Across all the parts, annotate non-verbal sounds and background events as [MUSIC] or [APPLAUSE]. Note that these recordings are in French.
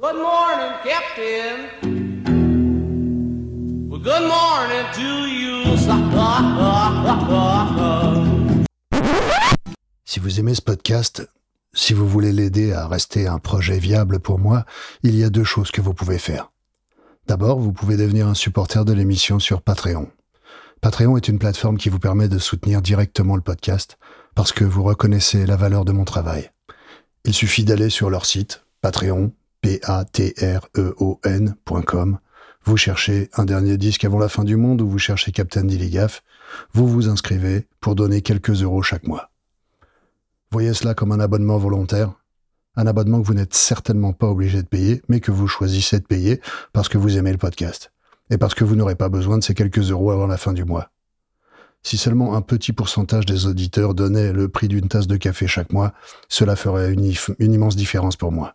Good morning, Captain. Good morning to you. Si vous aimez ce podcast, si vous voulez l'aider à rester un projet viable pour moi, il y a deux choses que vous pouvez faire. D'abord, vous pouvez devenir un supporter de l'émission sur Patreon. Patreon est une plateforme qui vous permet de soutenir directement le podcast parce que vous reconnaissez la valeur de mon travail. Il suffit d'aller sur leur site, Patreon, P-A-T-R-E-O-N.com. Vous cherchez un dernier disque avant la fin du monde ou vous cherchez Captain Dilligaf. Vous vous inscrivez pour donner quelques euros chaque mois. Voyez cela comme un abonnement volontaire. Un abonnement que vous n'êtes certainement pas obligé de payer, mais que vous choisissez de payer parce que vous aimez le podcast et parce que vous n'aurez pas besoin de ces quelques euros avant la fin du mois. Si seulement un petit pourcentage des auditeurs donnait le prix d'une tasse de café chaque mois, cela ferait une, immense différence pour moi.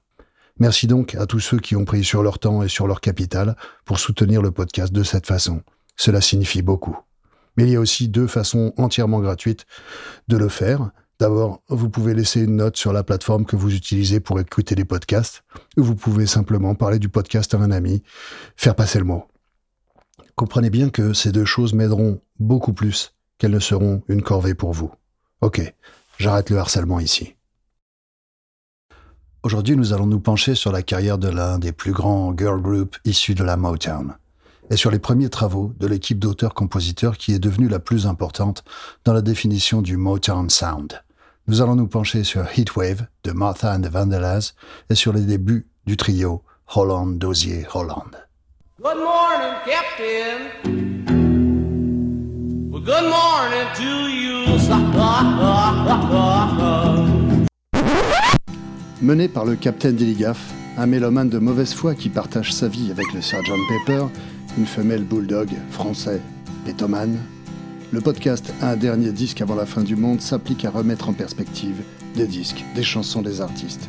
Merci donc à tous ceux qui ont pris sur leur temps et sur leur capital pour soutenir le podcast de cette façon. Cela signifie beaucoup. Mais il y a aussi deux façons entièrement gratuites de le faire. D'abord, vous pouvez laisser une note sur la plateforme que vous utilisez pour écouter les podcasts, ou vous pouvez simplement parler du podcast à un ami, faire passer le mot. Comprenez bien que ces deux choses m'aideront beaucoup plus qu'elles ne seront une corvée pour vous. Ok, j'arrête le harcèlement ici. Aujourd'hui, nous allons nous pencher sur la carrière de l'un des plus grands girl groups issus de la Motown, et sur les premiers travaux de l'équipe d'auteurs-compositeurs qui est devenue la plus importante dans la définition du Motown Sound. Nous allons nous pencher sur Heatwave de Martha and the Vandellas et sur les débuts du trio Holland Dozier Holland. Good morning, Captain. good morning to you. [LAUGHS] Mené par le Capitaine Dilligaff, un mélomane de mauvaise foi qui partage sa vie avec le Sgt Pepper, une femelle bulldog français, pétomane, le podcast Un dernier disque avant la fin du monde s'applique à remettre en perspective des disques, des chansons des artistes.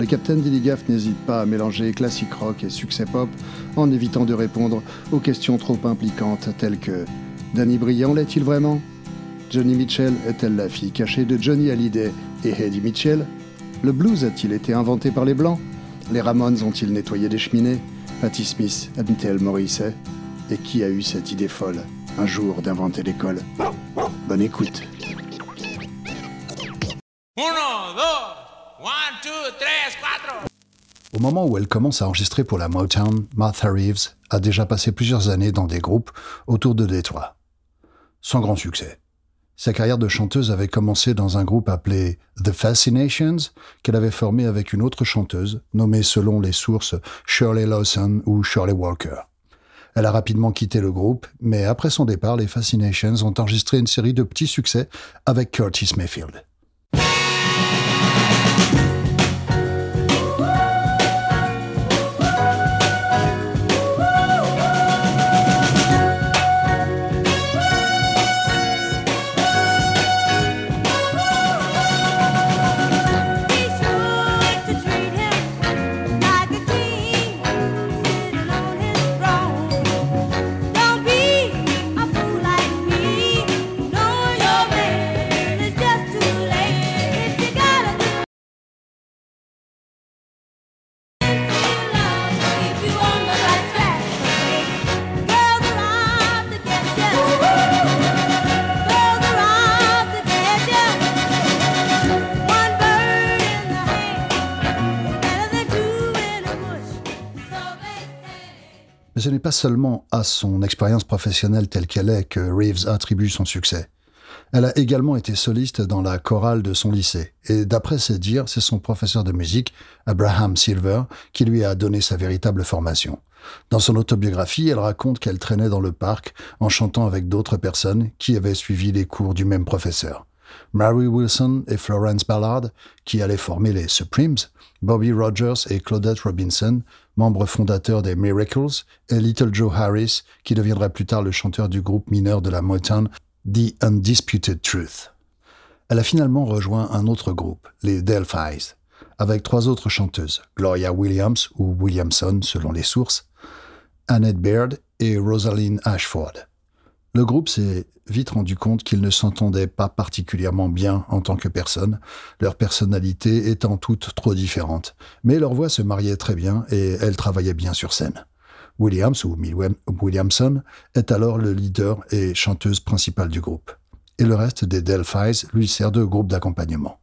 Le Capitaine Dilligaff n'hésite pas à mélanger classique rock et succès pop en évitant de répondre aux questions trop impliquantes telles que Danny Briand l'est-il vraiment? Johnny Mitchell est-elle la fille cachée de Johnny Hallyday et Eddie Mitchell Le blues a-t-il été inventé par les Blancs? Les Ramones ont-ils nettoyé des cheminées? Patti Smith aime-t-elle Morrissey Et qui a eu cette idée folle, un jour, d'inventer l'école? Bonne écoute. Au moment où elle commence à enregistrer pour la Motown, Martha Reeves a déjà passé plusieurs années dans des groupes autour de Détroit. Sans grand succès. Sa carrière de chanteuse avait commencé dans un groupe appelé The Fascinations, qu'elle avait formé avec une autre chanteuse, nommée selon les sources Shirley Lawson ou Shirley Walker. Elle a rapidement quitté le groupe, mais après son départ, les Fascinations ont enregistré une série de petits succès avec Curtis Mayfield. Ce n'est pas seulement à son expérience professionnelle telle qu'elle est que Reeves attribue son succès. Elle a également été soliste dans la chorale de son lycée, et d'après ses dires, c'est son professeur de musique, Abraham Silver, qui lui a donné sa véritable formation. Dans son autobiographie, elle raconte qu'elle traînait dans le parc en chantant avec d'autres personnes qui avaient suivi les cours du même professeur. Mary Wilson et Florence Ballard, qui allaient former les Supremes, Bobby Rogers et Claudette Robinson, membres fondateurs des Miracles, et Little Joe Harris, qui deviendra plus tard le chanteur du groupe mineur de la Motown, The Undisputed Truth. Elle a finalement rejoint un autre groupe, les Delphis, avec trois autres chanteuses, Gloria Williams ou Williamson selon les sources, Annette Baird et Rosaline Ashford. Le groupe s'est vite rendu compte qu'ils ne s'entendaient pas particulièrement bien en tant que personnes, leur personnalité étant toutes trop différentes. Mais leur voix se mariait très bien et elles travaillaient bien sur scène. Williams, ou Williamson, est alors le leader et chanteuse principale du groupe. Et le reste des Delphis lui sert de groupe d'accompagnement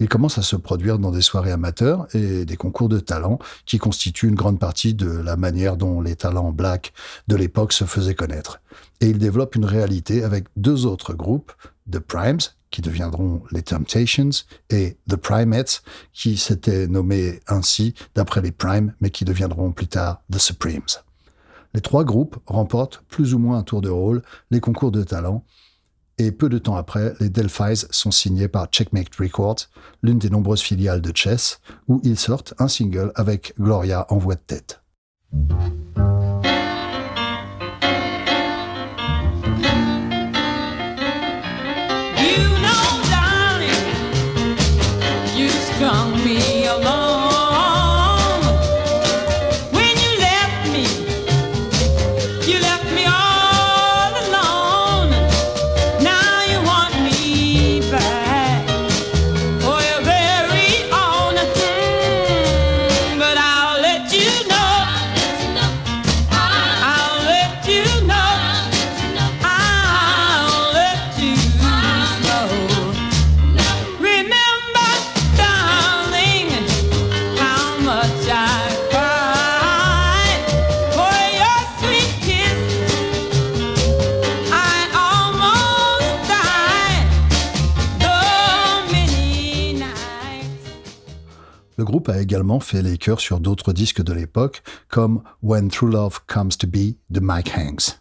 il commence à se produire dans des soirées amateurs et des concours de talent qui constituent une grande partie de la manière dont les talents black de l'époque se faisaient connaître. Et il développe une réalité avec deux autres groupes, The Primes, qui deviendront les Temptations, et The Primates, qui s'étaient nommés ainsi d'après les Primes, mais qui deviendront plus tard The Supremes. Les trois groupes remportent plus ou moins un tour de rôle les concours de talent et peu de temps après, les Delphis sont signés par Checkmate Records, l'une des nombreuses filiales de Chess, où ils sortent un single avec Gloria en voix de tête. Fait les chœurs sur d'autres disques de l'époque, comme When True Love Comes to Be de Mike Hanks.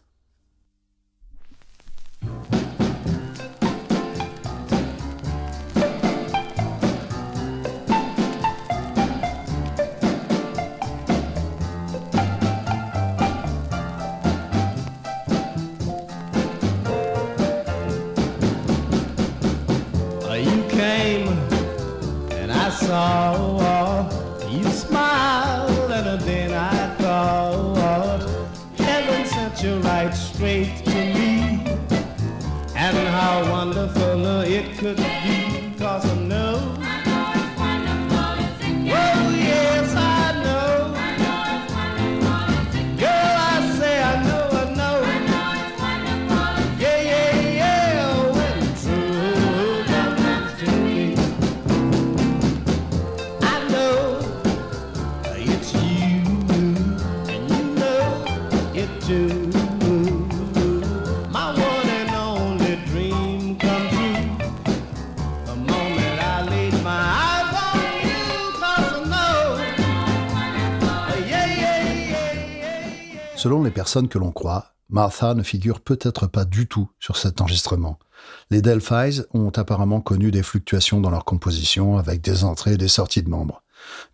Selon les personnes que l'on croit, Martha ne figure peut-être pas du tout sur cet enregistrement. Les Delphis ont apparemment connu des fluctuations dans leur composition avec des entrées et des sorties de membres.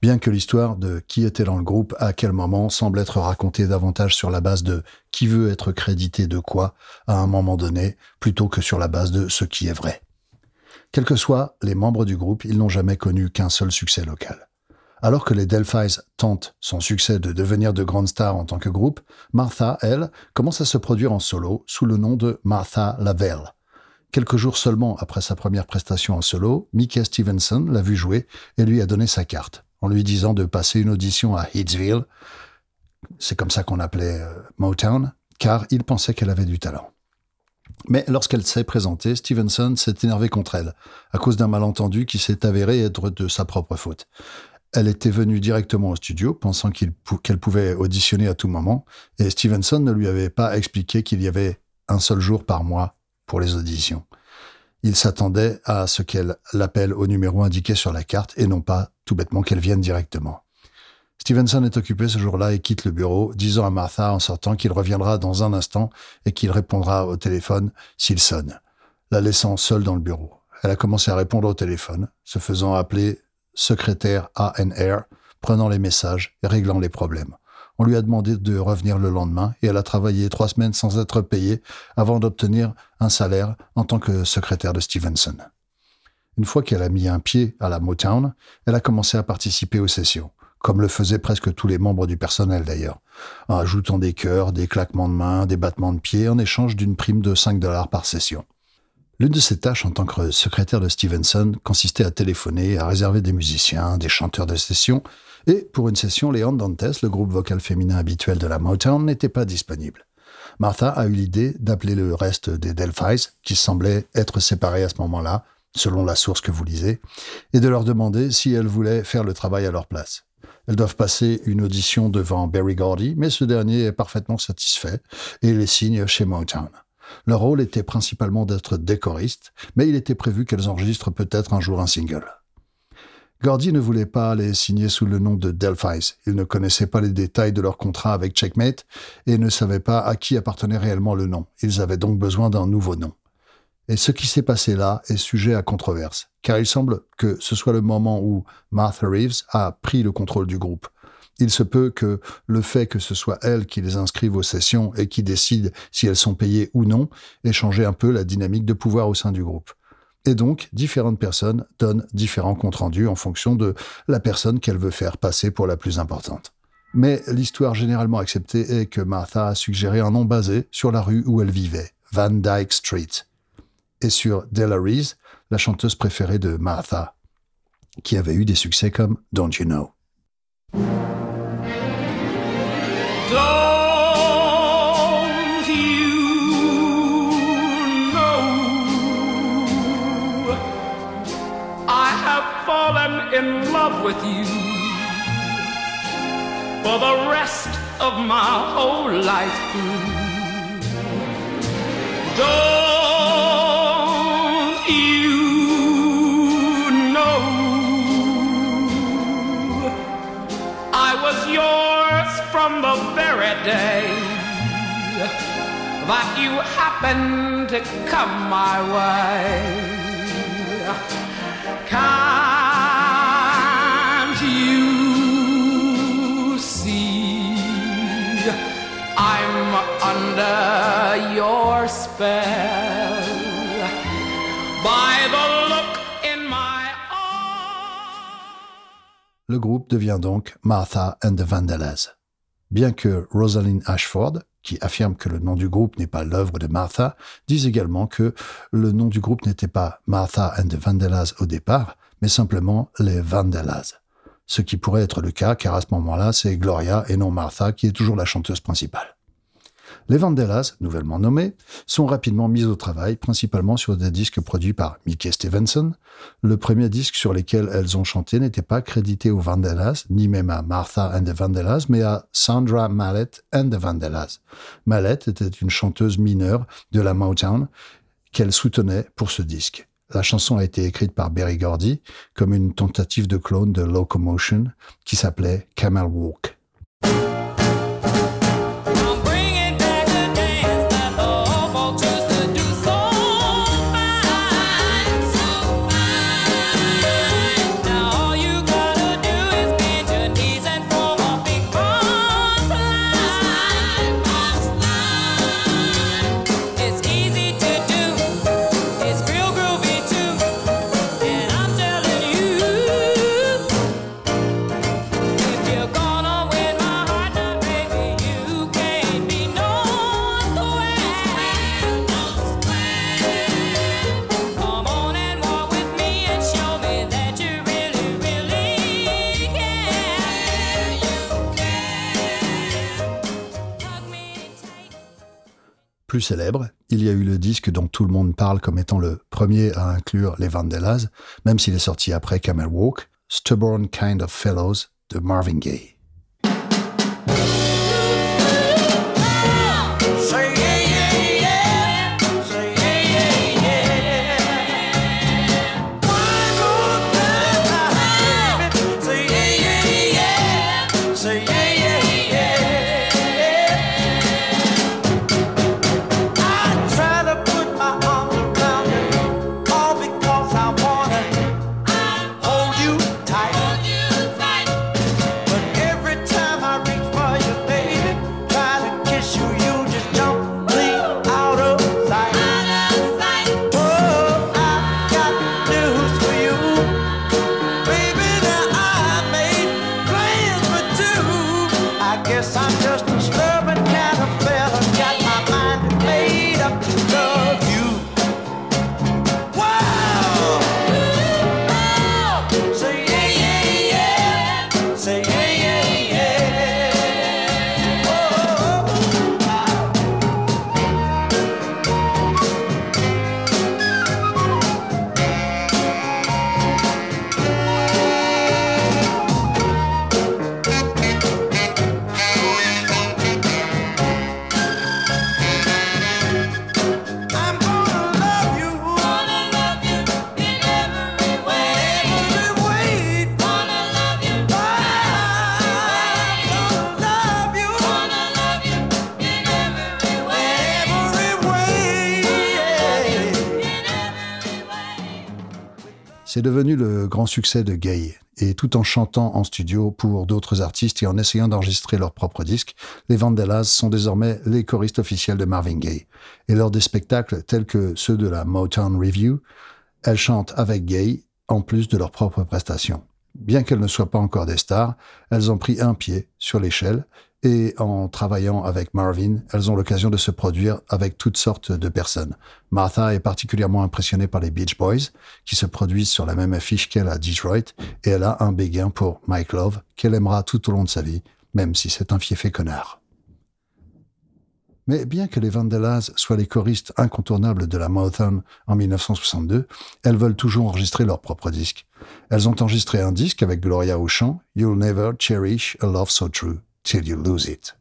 Bien que l'histoire de qui était dans le groupe à quel moment semble être racontée davantage sur la base de qui veut être crédité de quoi à un moment donné, plutôt que sur la base de ce qui est vrai. Quels que soient les membres du groupe, ils n'ont jamais connu qu'un seul succès local. Alors que les Delphis tentent son succès de devenir de grandes stars en tant que groupe, Martha, elle, commence à se produire en solo sous le nom de Martha Lavelle. Quelques jours seulement après sa première prestation en solo, Mickey Stevenson l'a vu jouer et lui a donné sa carte, en lui disant de passer une audition à Hitsville, c'est comme ça qu'on appelait euh, Motown, car il pensait qu'elle avait du talent. Mais lorsqu'elle s'est présentée, Stevenson s'est énervé contre elle, à cause d'un malentendu qui s'est avéré être de sa propre faute. Elle était venue directement au studio, pensant qu'elle pouvait auditionner à tout moment, et Stevenson ne lui avait pas expliqué qu'il y avait un seul jour par mois pour les auditions. Il s'attendait à ce qu'elle l'appelle au numéro indiqué sur la carte, et non pas tout bêtement qu'elle vienne directement. Stevenson est occupé ce jour-là et quitte le bureau, disant à Martha en sortant qu'il reviendra dans un instant et qu'il répondra au téléphone s'il sonne, la laissant seule dans le bureau. Elle a commencé à répondre au téléphone, se faisant appeler secrétaire ANR, prenant les messages et réglant les problèmes. On lui a demandé de revenir le lendemain et elle a travaillé trois semaines sans être payée avant d'obtenir un salaire en tant que secrétaire de Stevenson. Une fois qu'elle a mis un pied à la Motown, elle a commencé à participer aux sessions, comme le faisaient presque tous les membres du personnel d'ailleurs, en ajoutant des chœurs, des claquements de mains, des battements de pieds en échange d'une prime de 5 dollars par session. L'une de ses tâches en tant que secrétaire de Stevenson consistait à téléphoner, à réserver des musiciens, des chanteurs de session, et pour une session, les Dantes, le groupe vocal féminin habituel de la Motown, n'était pas disponible. Martha a eu l'idée d'appeler le reste des Delphis, qui semblaient être séparés à ce moment-là, selon la source que vous lisez, et de leur demander si elles voulaient faire le travail à leur place. Elles doivent passer une audition devant Barry Gordy, mais ce dernier est parfaitement satisfait et les signe chez Motown. Leur rôle était principalement d'être décoristes, mais il était prévu qu'elles enregistrent peut-être un jour un single. Gordy ne voulait pas les signer sous le nom de Delphis. Il ne connaissait pas les détails de leur contrat avec Checkmate et ne savait pas à qui appartenait réellement le nom. Ils avaient donc besoin d'un nouveau nom. Et ce qui s'est passé là est sujet à controverse, car il semble que ce soit le moment où Martha Reeves a pris le contrôle du groupe. Il se peut que le fait que ce soit elle qui les inscrive aux sessions et qui décide si elles sont payées ou non ait changé un peu la dynamique de pouvoir au sein du groupe. Et donc, différentes personnes donnent différents comptes rendus en fonction de la personne qu'elle veut faire passer pour la plus importante. Mais l'histoire généralement acceptée est que Martha a suggéré un nom basé sur la rue où elle vivait, Van Dyke Street, et sur Della Reese, la chanteuse préférée de Martha, qui avait eu des succès comme Don't You Know. In love with you for the rest of my whole life through. Don't that you happened to come my way? under your spell? By the look in my Le groupe devient donc Martha and the Vandellas. Bien que Rosalind Ashford, qui affirme que le nom du groupe n'est pas l'œuvre de Martha, dise également que le nom du groupe n'était pas Martha and the Vandellas au départ, mais simplement les Vandellas. Ce qui pourrait être le cas, car à ce moment-là, c'est Gloria et non Martha qui est toujours la chanteuse principale. Les Vandellas, nouvellement nommées, sont rapidement mises au travail, principalement sur des disques produits par Mickey Stevenson. Le premier disque sur lequel elles ont chanté n'était pas crédité aux Vandellas, ni même à Martha and the Vandellas, mais à Sandra Mallett and the Vandellas. Mallett était une chanteuse mineure de la Motown qu'elle soutenait pour ce disque. La chanson a été écrite par Berry Gordy comme une tentative de clone de Locomotion qui s'appelait Camel Walk. Plus célèbre, il y a eu le disque dont tout le monde parle comme étant le premier à inclure les Vandellas, même s'il est sorti après Camel Walk, Stubborn Kind of Fellows de Marvin Gaye. Devenu le grand succès de Gay, et tout en chantant en studio pour d'autres artistes et en essayant d'enregistrer leurs propres disques, les Vandellas sont désormais les choristes officiels de Marvin Gaye. Et lors des spectacles tels que ceux de la Motown Review, elles chantent avec Gay en plus de leurs propres prestations. Bien qu'elles ne soient pas encore des stars, elles ont pris un pied sur l'échelle et en travaillant avec Marvin, elles ont l'occasion de se produire avec toutes sortes de personnes. Martha est particulièrement impressionnée par les Beach Boys, qui se produisent sur la même affiche qu'elle à Detroit, et elle a un béguin pour Mike Love, qu'elle aimera tout au long de sa vie, même si c'est un fiefé connard. Mais bien que les Vandellas soient les choristes incontournables de la Motown en 1962, elles veulent toujours enregistrer leur propre disque. Elles ont enregistré un disque avec Gloria au chant, You'll Never Cherish a Love So True till you lose it.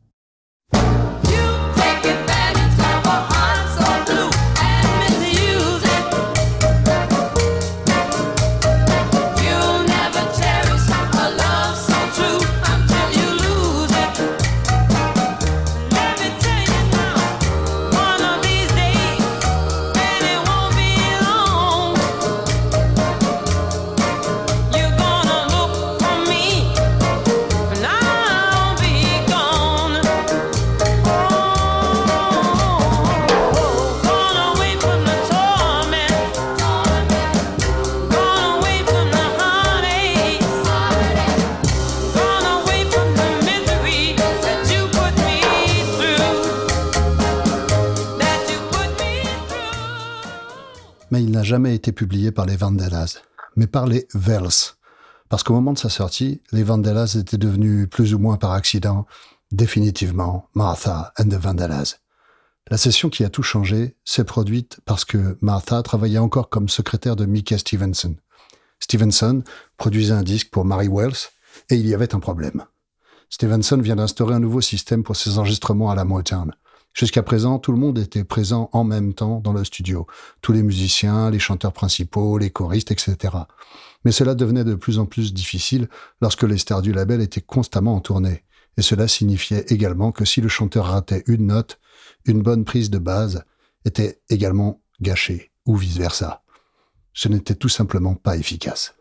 Jamais été publié par les Vandellas, mais par les Vels. Parce qu'au moment de sa sortie, les Vandellas étaient devenus plus ou moins par accident, définitivement Martha and the Vandellas. La session qui a tout changé s'est produite parce que Martha travaillait encore comme secrétaire de Mickey Stevenson. Stevenson produisait un disque pour Mary Wells et il y avait un problème. Stevenson vient d'instaurer un nouveau système pour ses enregistrements à la Motown. Jusqu'à présent, tout le monde était présent en même temps dans le studio. Tous les musiciens, les chanteurs principaux, les choristes, etc. Mais cela devenait de plus en plus difficile lorsque les stars du label étaient constamment en tournée. Et cela signifiait également que si le chanteur ratait une note, une bonne prise de base était également gâchée, ou vice-versa. Ce n'était tout simplement pas efficace.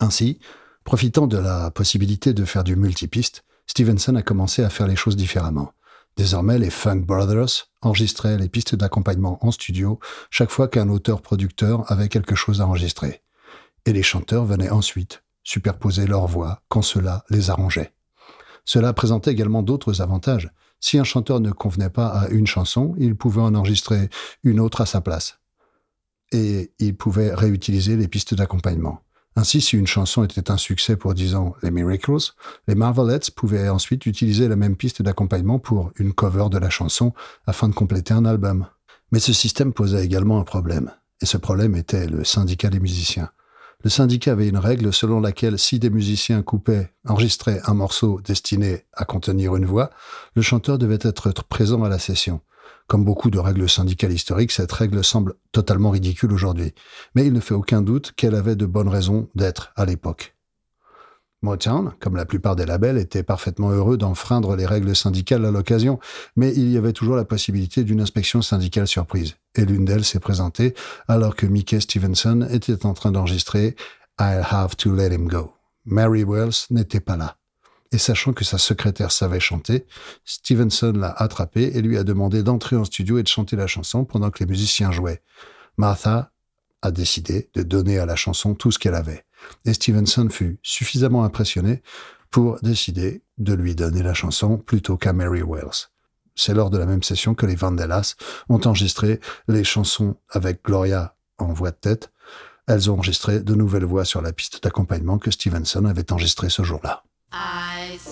Ainsi, profitant de la possibilité de faire du multipiste, Stevenson a commencé à faire les choses différemment. Désormais, les Funk Brothers enregistraient les pistes d'accompagnement en studio chaque fois qu'un auteur-producteur avait quelque chose à enregistrer. Et les chanteurs venaient ensuite superposer leur voix quand cela les arrangeait. Cela présentait également d'autres avantages. Si un chanteur ne convenait pas à une chanson, il pouvait en enregistrer une autre à sa place. Et il pouvait réutiliser les pistes d'accompagnement. Ainsi, si une chanson était un succès pour, disons, les Miracles, les Marvelettes pouvaient ensuite utiliser la même piste d'accompagnement pour une cover de la chanson afin de compléter un album. Mais ce système posait également un problème. Et ce problème était le syndicat des musiciens. Le syndicat avait une règle selon laquelle si des musiciens coupaient, enregistraient un morceau destiné à contenir une voix, le chanteur devait être présent à la session. Comme beaucoup de règles syndicales historiques, cette règle semble totalement ridicule aujourd'hui, mais il ne fait aucun doute qu'elle avait de bonnes raisons d'être à l'époque. Motown, comme la plupart des labels, était parfaitement heureux d'enfreindre les règles syndicales à l'occasion, mais il y avait toujours la possibilité d'une inspection syndicale surprise. Et l'une d'elles s'est présentée alors que Mickey Stevenson était en train d'enregistrer I'll Have to Let Him Go. Mary Wells n'était pas là et sachant que sa secrétaire savait chanter, Stevenson l'a attrapé et lui a demandé d'entrer en studio et de chanter la chanson pendant que les musiciens jouaient. Martha a décidé de donner à la chanson tout ce qu'elle avait. Et Stevenson fut suffisamment impressionné pour décider de lui donner la chanson plutôt qu'à Mary Wells. C'est lors de la même session que les Vandellas ont enregistré les chansons avec Gloria en voix de tête. Elles ont enregistré de nouvelles voix sur la piste d'accompagnement que Stevenson avait enregistré ce jour-là.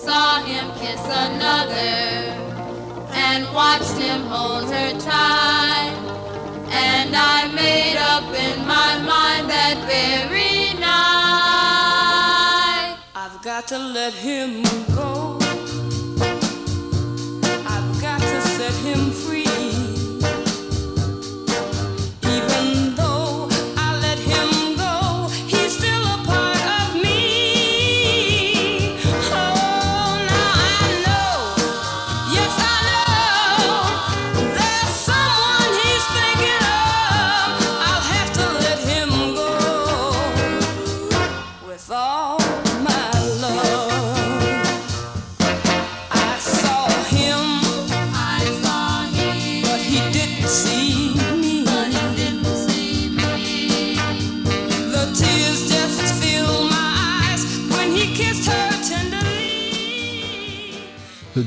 Saw him kiss another and watched him hold her tight. And I made up in my mind that very night I've got to let him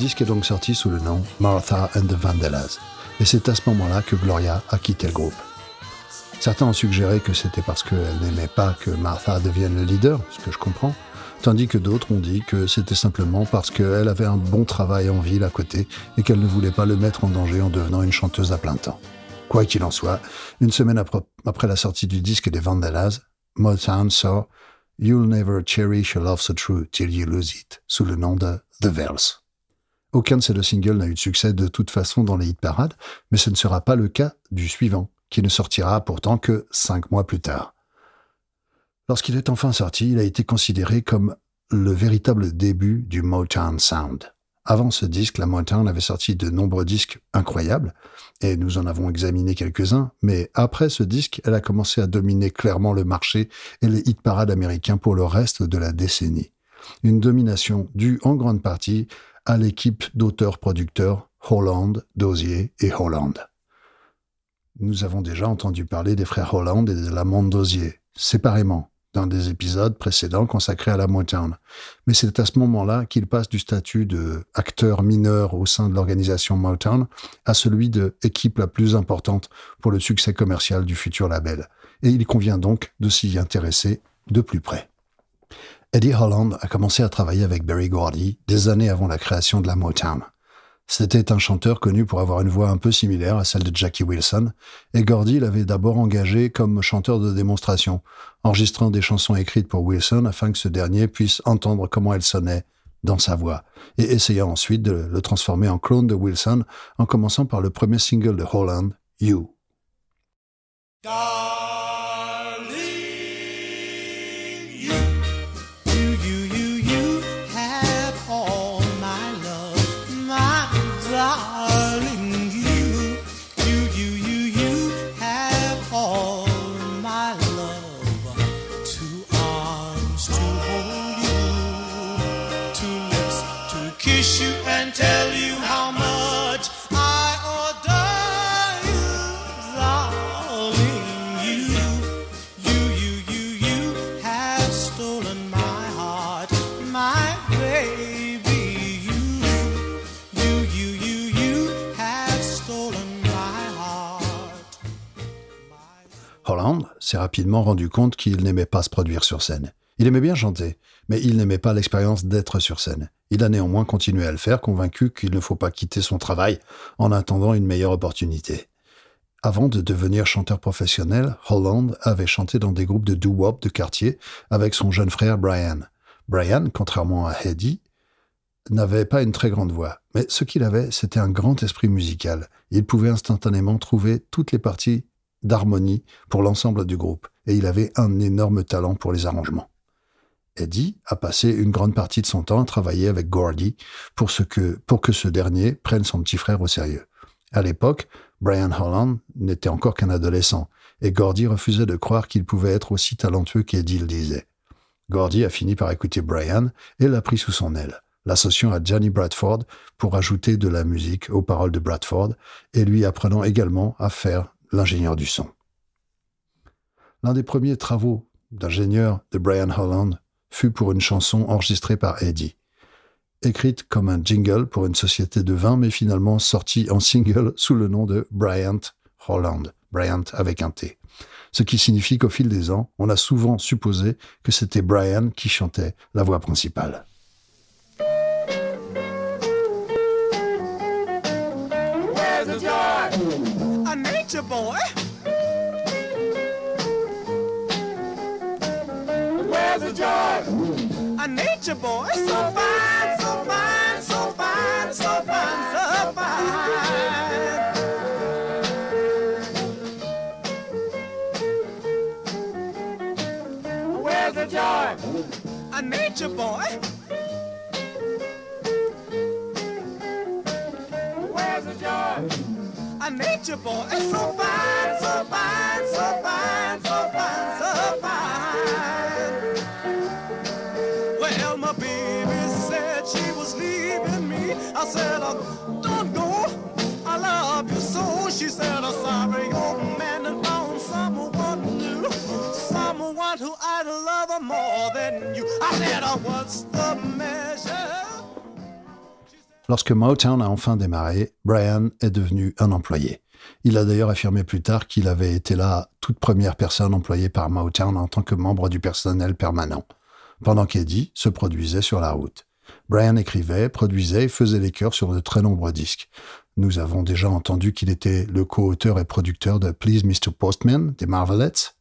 disque est donc sorti sous le nom Martha and the Vandellas, et c'est à ce moment-là que Gloria a quitté le groupe. Certains ont suggéré que c'était parce qu'elle n'aimait pas que Martha devienne le leader, ce que je comprends, tandis que d'autres ont dit que c'était simplement parce qu'elle avait un bon travail en ville à côté et qu'elle ne voulait pas le mettre en danger en devenant une chanteuse à plein temps. Quoi qu'il en soit, une semaine après, la sortie du disque des Vandellas, Motown sort You'll Never Cherish a Love So True Till You Lose It sous le nom de The Verse. Aucun de ces deux singles n'a eu de succès de toute façon dans les hit parades, mais ce ne sera pas le cas du suivant, qui ne sortira pourtant que cinq mois plus tard. Lorsqu'il est enfin sorti, il a été considéré comme le véritable début du Motown Sound. Avant ce disque, la Motown avait sorti de nombreux disques incroyables, et nous en avons examiné quelques-uns, mais après ce disque, elle a commencé à dominer clairement le marché et les hit parades américains pour le reste de la décennie. Une domination due en grande partie à l'équipe d'auteurs-producteurs Holland, Dozier et Holland. Nous avons déjà entendu parler des frères Holland et de la Dozier, séparément, dans des épisodes précédents consacrés à la Motown. Mais c'est à ce moment-là qu'il passe du statut de acteur mineur au sein de l'organisation Motown à celui de équipe la plus importante pour le succès commercial du futur label. Et il convient donc de s'y intéresser de plus près. Eddie Holland a commencé à travailler avec Berry Gordy des années avant la création de la Motown. C'était un chanteur connu pour avoir une voix un peu similaire à celle de Jackie Wilson, et Gordy l'avait d'abord engagé comme chanteur de démonstration, enregistrant des chansons écrites pour Wilson afin que ce dernier puisse entendre comment elle sonnait dans sa voix, et essayant ensuite de le transformer en clone de Wilson en commençant par le premier single de Holland. You, rapidement rendu compte qu'il n'aimait pas se produire sur scène. Il aimait bien chanter, mais il n'aimait pas l'expérience d'être sur scène. Il a néanmoins continué à le faire, convaincu qu'il ne faut pas quitter son travail en attendant une meilleure opportunité. Avant de devenir chanteur professionnel, Holland avait chanté dans des groupes de doo-wop de quartier avec son jeune frère Brian. Brian, contrairement à Eddie, n'avait pas une très grande voix, mais ce qu'il avait, c'était un grand esprit musical. Il pouvait instantanément trouver toutes les parties d'harmonie pour l'ensemble du groupe, et il avait un énorme talent pour les arrangements. Eddie a passé une grande partie de son temps à travailler avec Gordy pour, que, pour que ce dernier prenne son petit frère au sérieux. À l'époque, Brian Holland n'était encore qu'un adolescent, et Gordy refusait de croire qu'il pouvait être aussi talentueux qu'Eddie le disait. Gordy a fini par écouter Brian et l'a pris sous son aile, l'associant à Johnny Bradford pour ajouter de la musique aux paroles de Bradford et lui apprenant également à faire l'ingénieur du son. L'un des premiers travaux d'ingénieur de Brian Holland fut pour une chanson enregistrée par Eddie. écrite comme un jingle pour une société de vin, mais finalement sortie en single [LAUGHS] sous le nom de Bryant Holland. Bryant avec un T. Ce qui signifie qu'au fil des ans, on a souvent supposé que c'était Brian qui chantait la voix principale. A nature boy. Where's the joy? A nature boy. So fine, A nature boy. It's So fine, so fine, so fine, so fine, so fine. Well, my baby said she was leaving me. I said, oh, don't go. I love you so. She said, oh, sorry, old man, and found someone new. Someone who I'd love more than you. I said, oh, what's the measure? Lorsque Motown a enfin démarré, Brian est devenu un employé. Il a d'ailleurs affirmé plus tard qu'il avait été la toute première personne employée par Motown en tant que membre du personnel permanent, pendant qu'Eddie se produisait sur la route. Brian écrivait, produisait et faisait les chœurs sur de très nombreux disques. Nous avons déjà entendu qu'il était le co-auteur et producteur de Please Mr. Postman des Marvelettes,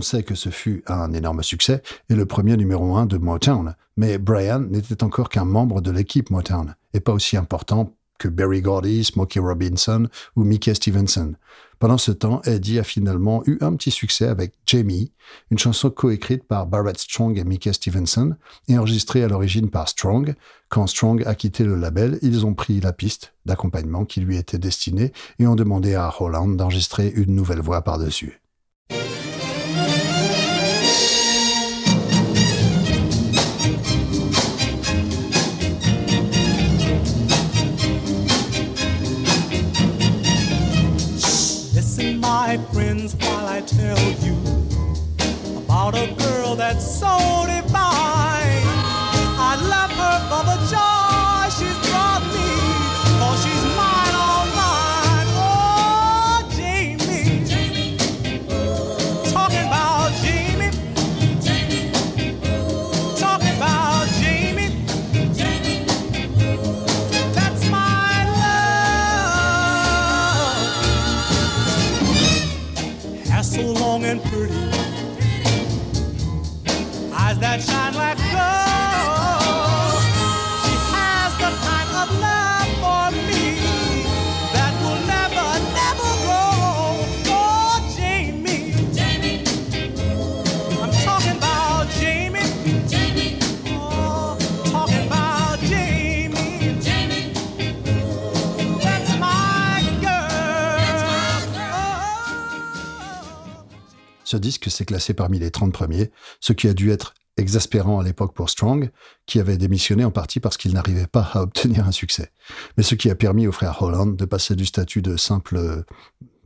On sait que ce fut un énorme succès et le premier numéro un de Motown, mais Brian n'était encore qu'un membre de l'équipe Motown et pas aussi important que Berry Gordy, Smokey Robinson ou Mickey Stevenson. Pendant ce temps, Eddie a finalement eu un petit succès avec Jamie, une chanson coécrite par Barrett Strong et Mickey Stevenson et enregistrée à l'origine par Strong. Quand Strong a quitté le label, ils ont pris la piste d'accompagnement qui lui était destinée et ont demandé à Holland d'enregistrer une nouvelle voix par-dessus. About a Ce disque s'est classé parmi les 30 premiers, ce qui a dû être exaspérant à l'époque pour Strong, qui avait démissionné en partie parce qu'il n'arrivait pas à obtenir un succès. Mais ce qui a permis au frère Holland de passer du statut de simple euh,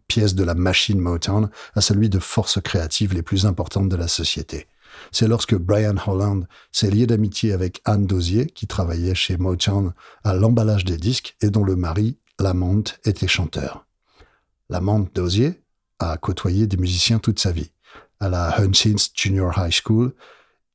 pièce de la machine Motown à celui de force créative les plus importantes de la société. C'est lorsque Brian Holland s'est lié d'amitié avec Anne Dozier, qui travaillait chez Motown à l'emballage des disques et dont le mari, Lamont, était chanteur. Lamont Dozier a côtoyé des musiciens toute sa vie. À la Hunchins Junior High School,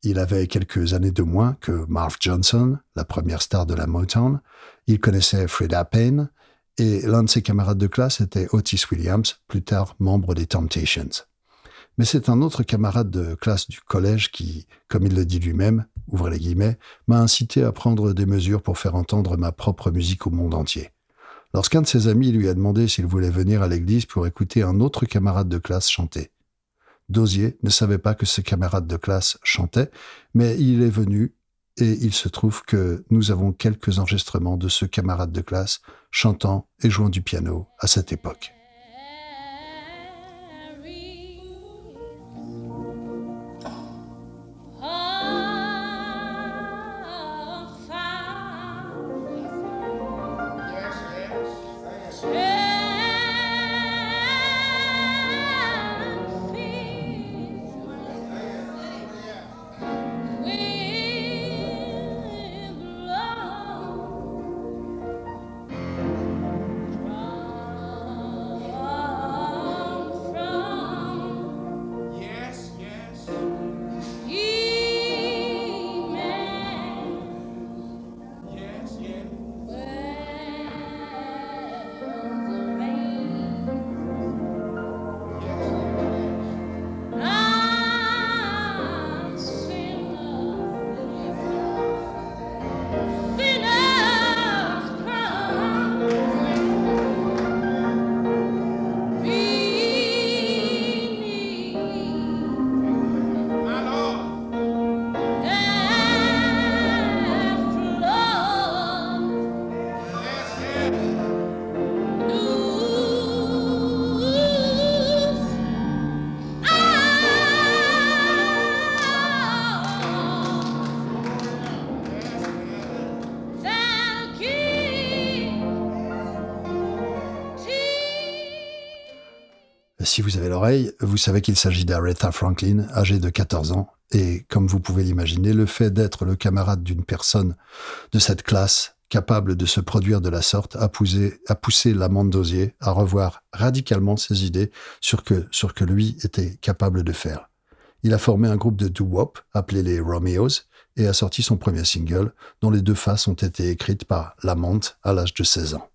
il avait quelques années de moins que Marv Johnson, la première star de la Motown. Il connaissait Freda Payne et l'un de ses camarades de classe était Otis Williams, plus tard membre des Temptations. Mais c'est un autre camarade de classe du collège qui, comme il le dit lui-même, les guillemets, m'a incité à prendre des mesures pour faire entendre ma propre musique au monde entier. lorsqu'un de ses amis lui a demandé s'il voulait venir à l'église pour écouter un autre camarade de classe chanter. Dosier ne savait pas que ce camarade de classe chantait, mais il est venu et il se trouve que nous avons quelques enregistrements de ce camarade de classe chantant et jouant du piano à cette époque. Si vous avez l'oreille, vous savez qu'il s'agit d'Aretha Franklin, âgée de 14 ans, et comme vous pouvez l'imaginer, le fait d'être le camarade d'une personne de cette classe capable de se produire de la sorte a poussé, a poussé d'Osier à revoir radicalement ses idées sur que, que lui était capable de faire. Il a formé un groupe de doo-wop appelé les Romeos et a sorti son premier single dont les deux faces ont été écrites par Lamont à l'âge de 16 ans.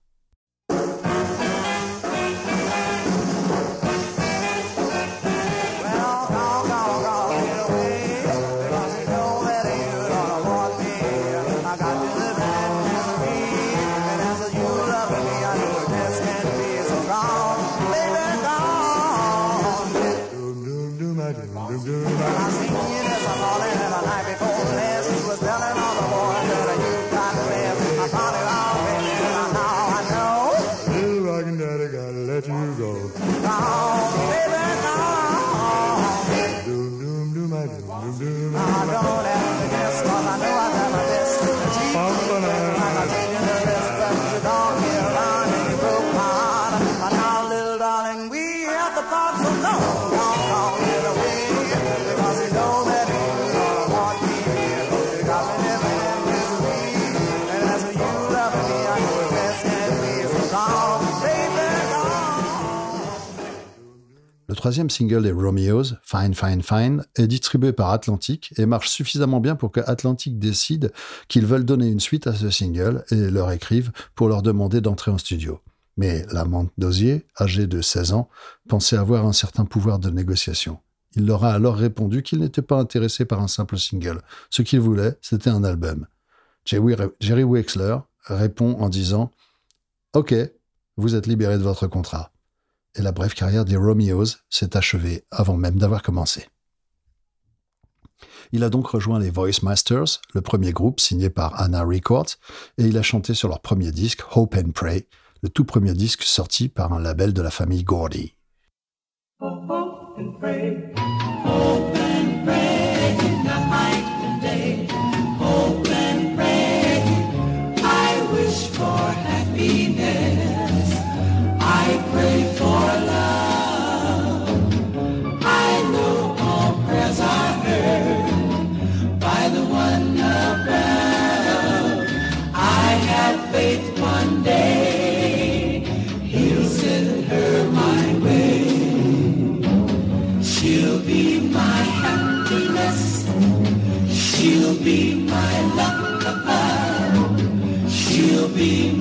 Troisième single des Romeos, Fine Fine Fine, est distribué par Atlantic et marche suffisamment bien pour que Atlantic décide qu'ils veulent donner une suite à ce single et leur écrivent pour leur demander d'entrer en studio. Mais l'amante d'Osier, âgé de 16 ans, pensait avoir un certain pouvoir de négociation. Il leur a alors répondu qu'il n'était pas intéressé par un simple single. Ce qu'il voulait, c'était un album. Jerry Wexler répond en disant Ok, vous êtes libéré de votre contrat et la brève carrière des Romeos s'est achevée avant même d'avoir commencé. Il a donc rejoint les Voice Masters, le premier groupe signé par Anna Records, et il a chanté sur leur premier disque Hope and Pray, le tout premier disque sorti par un label de la famille Gordy.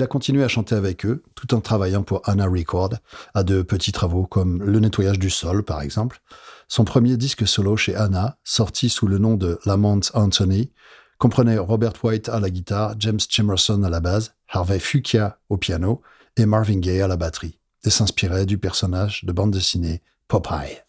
Il a continué à chanter avec eux, tout en travaillant pour Anna Record, à de petits travaux comme le nettoyage du sol, par exemple. Son premier disque solo chez Anna, sorti sous le nom de Lamont Anthony, comprenait Robert White à la guitare, James Chimerson à la base, Harvey Fuqua au piano et Marvin Gaye à la batterie, et s'inspirait du personnage de bande dessinée. Popeye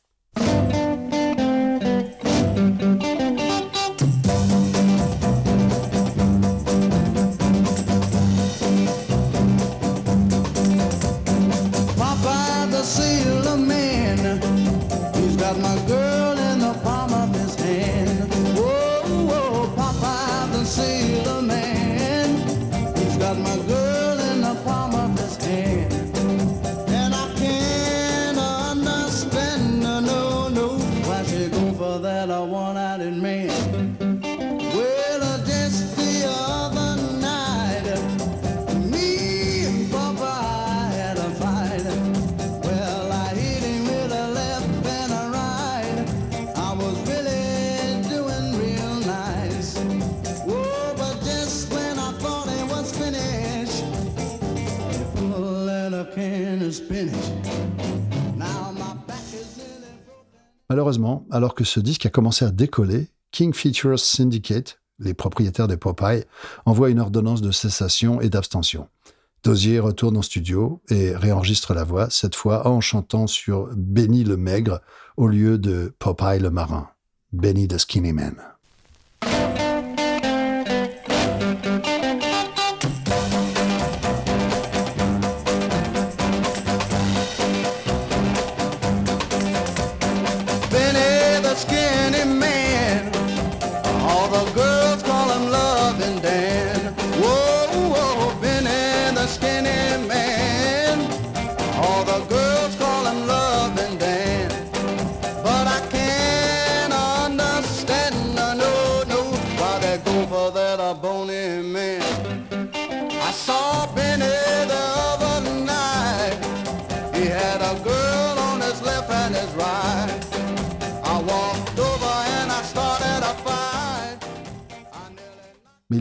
Malheureusement, alors que ce disque a commencé à décoller, King Features Syndicate, les propriétaires de Popeye, envoie une ordonnance de cessation et d'abstention. Dozier retourne en studio et réenregistre la voix, cette fois en chantant sur Benny le Maigre au lieu de Popeye le Marin, Benny the Skinny Man.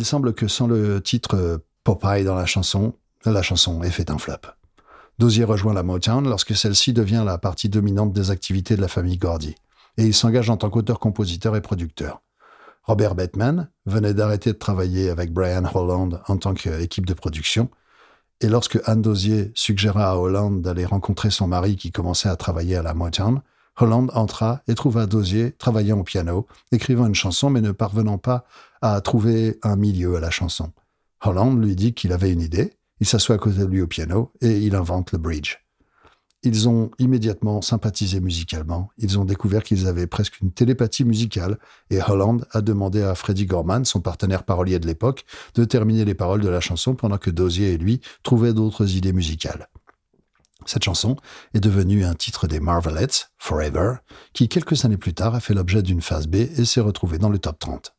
Il semble que sans le titre euh, Popeye dans la chanson, la chanson est fait un flop. Dozier rejoint la Motown lorsque celle-ci devient la partie dominante des activités de la famille Gordy, et il s'engage en tant qu'auteur-compositeur et producteur. Robert Bateman venait d'arrêter de travailler avec Brian Holland en tant qu'équipe de production, et lorsque Anne Dozier suggéra à Holland d'aller rencontrer son mari qui commençait à travailler à la Motown, Holland entra et trouva Dozier travaillant au piano, écrivant une chanson mais ne parvenant pas à trouver un milieu à la chanson. Holland lui dit qu'il avait une idée, il s'assoit à côté de lui au piano et il invente le bridge. Ils ont immédiatement sympathisé musicalement, ils ont découvert qu'ils avaient presque une télépathie musicale et Holland a demandé à Freddie Gorman, son partenaire parolier de l'époque, de terminer les paroles de la chanson pendant que Dozier et lui trouvaient d'autres idées musicales. Cette chanson est devenue un titre des Marvelettes, Forever, qui quelques années plus tard a fait l'objet d'une phase B et s'est retrouvé dans le top 30.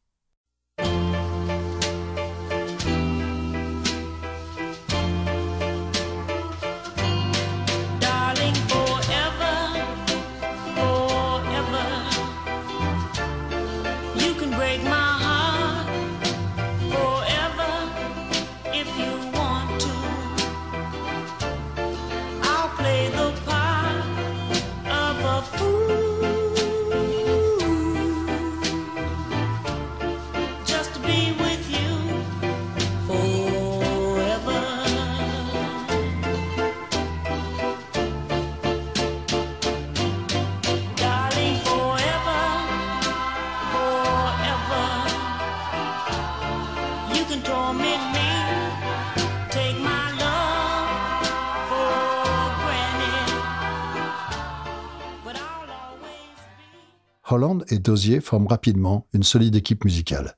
Holland et Dozier forment rapidement une solide équipe musicale.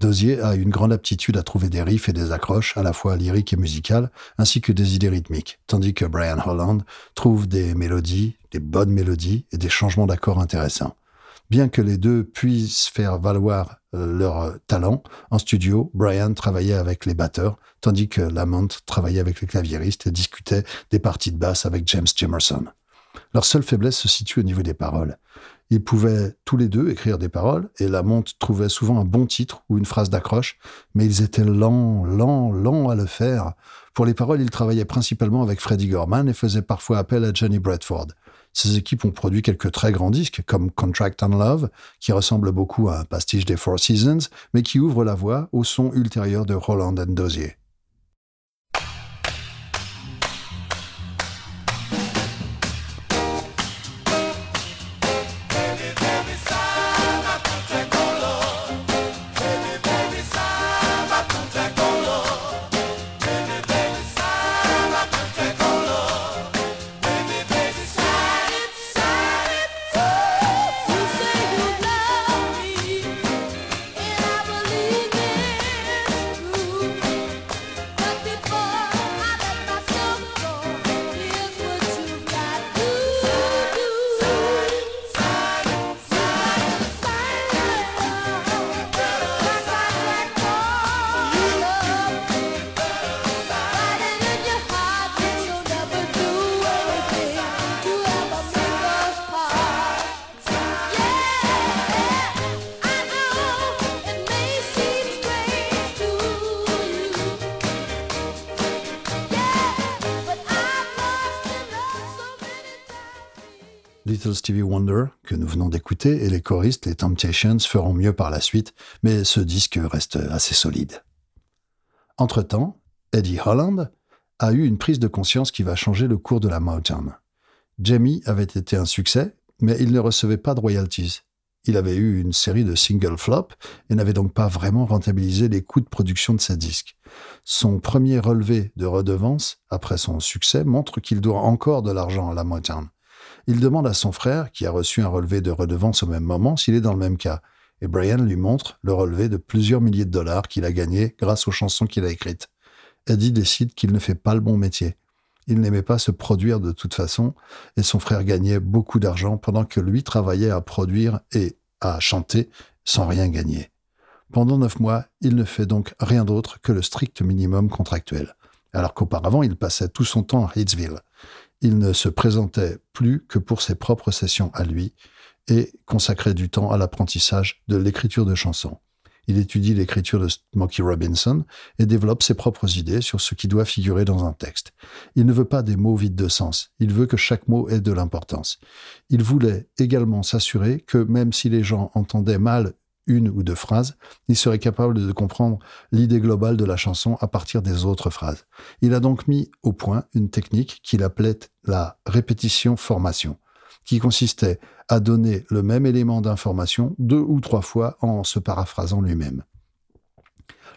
Dozier a une grande aptitude à trouver des riffs et des accroches, à la fois lyriques et musicales, ainsi que des idées rythmiques, tandis que Brian Holland trouve des mélodies, des bonnes mélodies et des changements d'accords intéressants. Bien que les deux puissent faire valoir euh, leur talent, en studio, Brian travaillait avec les batteurs, tandis que Lamont travaillait avec les claviéristes et discutait des parties de basse avec James Jimerson. Leur seule faiblesse se situe au niveau des paroles. Ils pouvaient tous les deux écrire des paroles, et la montre trouvait souvent un bon titre ou une phrase d'accroche, mais ils étaient lents, lents, lents à le faire. Pour les paroles, ils travaillaient principalement avec Freddie Gorman et faisaient parfois appel à Johnny Bradford. Ces équipes ont produit quelques très grands disques, comme Contract on Love, qui ressemble beaucoup à un pastiche des Four Seasons, mais qui ouvre la voie au son ultérieur de Roland and Dozier. Les Temptations, feront mieux par la suite, mais ce disque reste assez solide. Entre-temps, Eddie Holland a eu une prise de conscience qui va changer le cours de la Motown. Jamie avait été un succès, mais il ne recevait pas de royalties. Il avait eu une série de single flop et n'avait donc pas vraiment rentabilisé les coûts de production de ses disques. Son premier relevé de redevance, après son succès, montre qu'il doit encore de l'argent à la Motown. Il demande à son frère, qui a reçu un relevé de redevance au même moment, s'il est dans le même cas. Et Brian lui montre le relevé de plusieurs milliers de dollars qu'il a gagné grâce aux chansons qu'il a écrites. Eddie décide qu'il ne fait pas le bon métier. Il n'aimait pas se produire de toute façon, et son frère gagnait beaucoup d'argent pendant que lui travaillait à produire et à chanter sans rien gagner. Pendant neuf mois, il ne fait donc rien d'autre que le strict minimum contractuel, alors qu'auparavant il passait tout son temps à Hitsville. Il ne se présentait plus que pour ses propres sessions à lui et consacrait du temps à l'apprentissage de l'écriture de chansons. Il étudie l'écriture de Smokey Robinson et développe ses propres idées sur ce qui doit figurer dans un texte. Il ne veut pas des mots vides de sens, il veut que chaque mot ait de l'importance. Il voulait également s'assurer que même si les gens entendaient mal une ou deux phrases, il serait capable de comprendre l'idée globale de la chanson à partir des autres phrases. Il a donc mis au point une technique qu'il appelait la répétition-formation, qui consistait à donner le même élément d'information deux ou trois fois en se paraphrasant lui-même.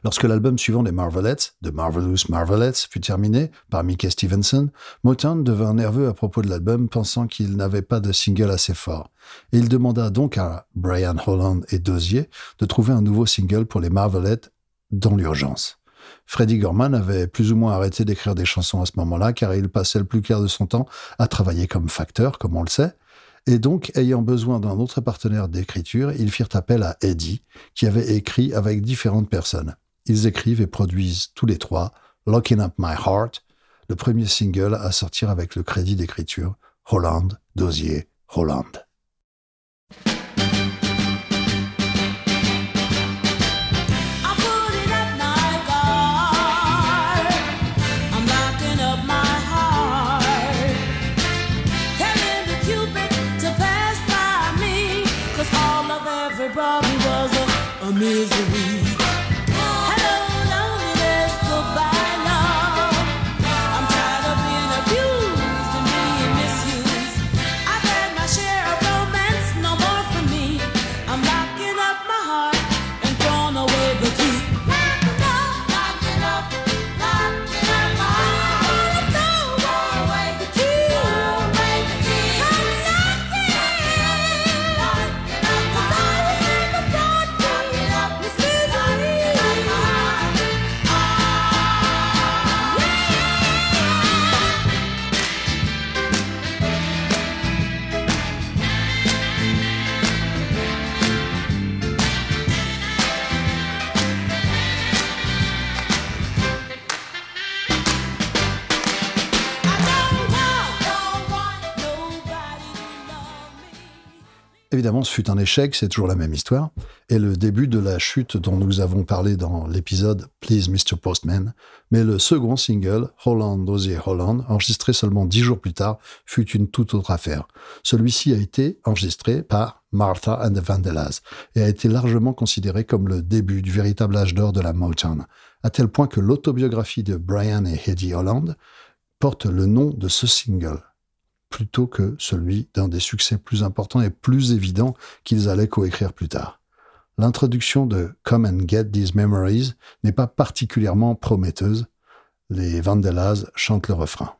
Lorsque l'album suivant des Marvelettes, The Marvelous Marvelettes, fut terminé par Mickey Stevenson, Motown devint nerveux à propos de l'album, pensant qu'il n'avait pas de single assez fort. Et il demanda donc à Brian Holland et Dozier de trouver un nouveau single pour les Marvelettes dans l'urgence. Freddie Gorman avait plus ou moins arrêté d'écrire des chansons à ce moment-là, car il passait le plus clair de son temps à travailler comme facteur, comme on le sait, et donc, ayant besoin d'un autre partenaire d'écriture, ils firent appel à Eddie, qui avait écrit avec différentes personnes. Ils écrivent et produisent tous les trois Locking Up My Heart, le premier single à sortir avec le crédit d'écriture Holland, Dozier, Holland. I Évidemment, ce fut un échec, c'est toujours la même histoire, et le début de la chute dont nous avons parlé dans l'épisode Please Mr. Postman, mais le second single, Holland, Dozier Holland, enregistré seulement dix jours plus tard, fut une toute autre affaire. Celui-ci a été enregistré par Martha and the Vandellas et a été largement considéré comme le début du véritable âge d'or de la Motown, à tel point que l'autobiographie de Brian et Hedy Holland porte le nom de ce single plutôt que celui d'un des succès plus importants et plus évidents qu'ils allaient coécrire plus tard. L'introduction de Come and Get These Memories n'est pas particulièrement prometteuse. Les Vandellas chantent le refrain.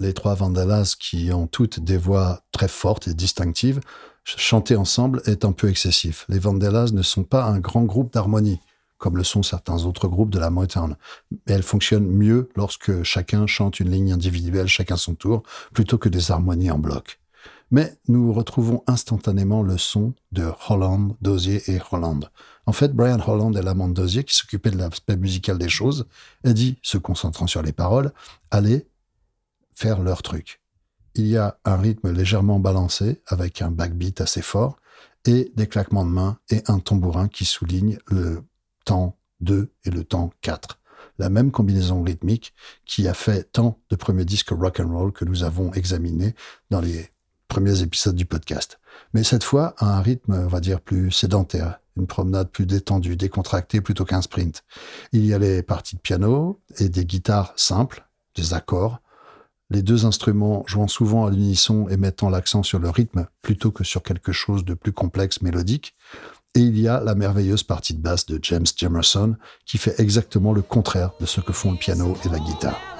Les trois Vandellas qui ont toutes des voix très fortes et distinctives chanter ensemble est un peu excessif. Les Vandellas ne sont pas un grand groupe d'harmonie, comme le sont certains autres groupes de la Motown, mais elles fonctionnent mieux lorsque chacun chante une ligne individuelle chacun son tour, plutôt que des harmonies en bloc. Mais nous retrouvons instantanément le son de Holland, Dozier et Holland. En fait, Brian Holland est l'amant de Dozier qui s'occupait de l'aspect musical des choses et dit, se concentrant sur les paroles, allez faire leur truc. Il y a un rythme légèrement balancé avec un backbeat assez fort et des claquements de mains et un tambourin qui souligne le temps 2 et le temps 4. La même combinaison rythmique qui a fait tant de premiers disques rock and roll que nous avons examinés dans les premiers épisodes du podcast. Mais cette fois, à un rythme, on va dire, plus sédentaire, une promenade plus détendue, décontractée plutôt qu'un sprint. Il y a les parties de piano et des guitares simples, des accords, les deux instruments jouant souvent à l'unisson et mettant l'accent sur le rythme plutôt que sur quelque chose de plus complexe mélodique. Et il y a la merveilleuse partie de basse de James Jamerson qui fait exactement le contraire de ce que font le piano et la guitare.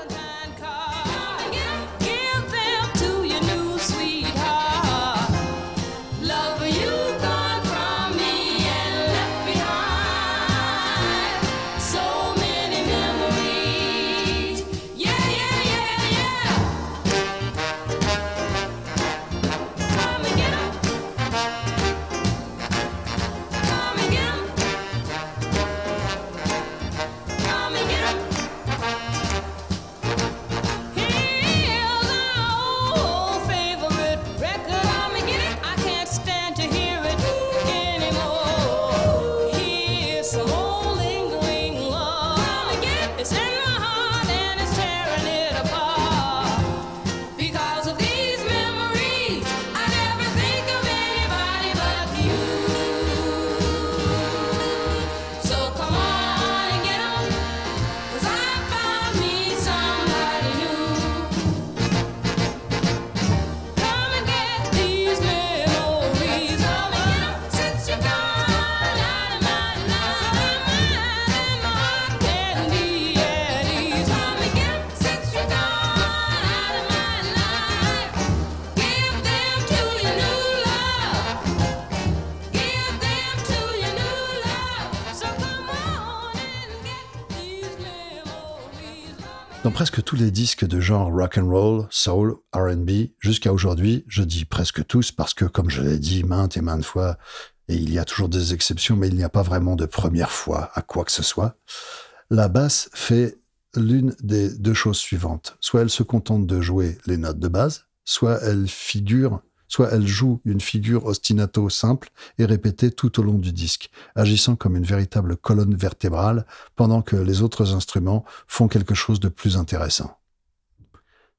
Tous les disques de genre rock and roll, soul, R&B, jusqu'à aujourd'hui, je dis presque tous parce que, comme je l'ai dit maintes et maintes fois, et il y a toujours des exceptions, mais il n'y a pas vraiment de première fois à quoi que ce soit, la basse fait l'une des deux choses suivantes. Soit elle se contente de jouer les notes de base, soit elle figure, soit elle joue une figure ostinato simple et répétée tout au long du disque, agissant comme une véritable colonne vertébrale pendant que les autres instruments font quelque chose de plus intéressant.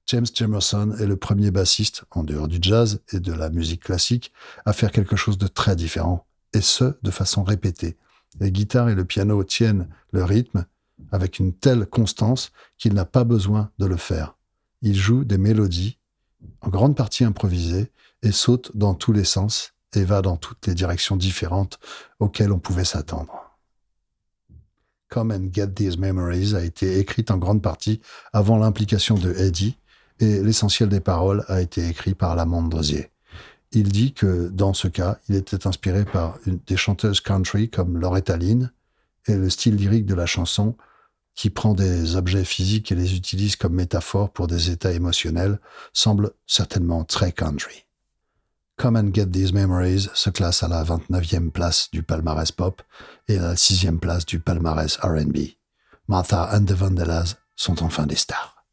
James Jamerson est le premier bassiste, en dehors du jazz et de la musique classique, à faire quelque chose de très différent, et ce, de façon répétée. Les guitares et le piano tiennent le rythme avec une telle constance qu'il n'a pas besoin de le faire. Il joue des mélodies, en grande partie improvisées, et saute dans tous les sens, et va dans toutes les directions différentes auxquelles on pouvait s'attendre. Come and Get These Memories a été écrite en grande partie avant l'implication de Eddie et l'essentiel des paroles a été écrit par Lamont Dozier. Il dit que dans ce cas, il était inspiré par des chanteuses country comme Loretta Lynn et le style lyrique de la chanson qui prend des objets physiques et les utilise comme métaphore pour des états émotionnels semble certainement très country. Come and Get These Memories se classe à la 29e place du palmarès pop et à la 6e place du palmarès RB. Martha and the Vandellas sont enfin des stars.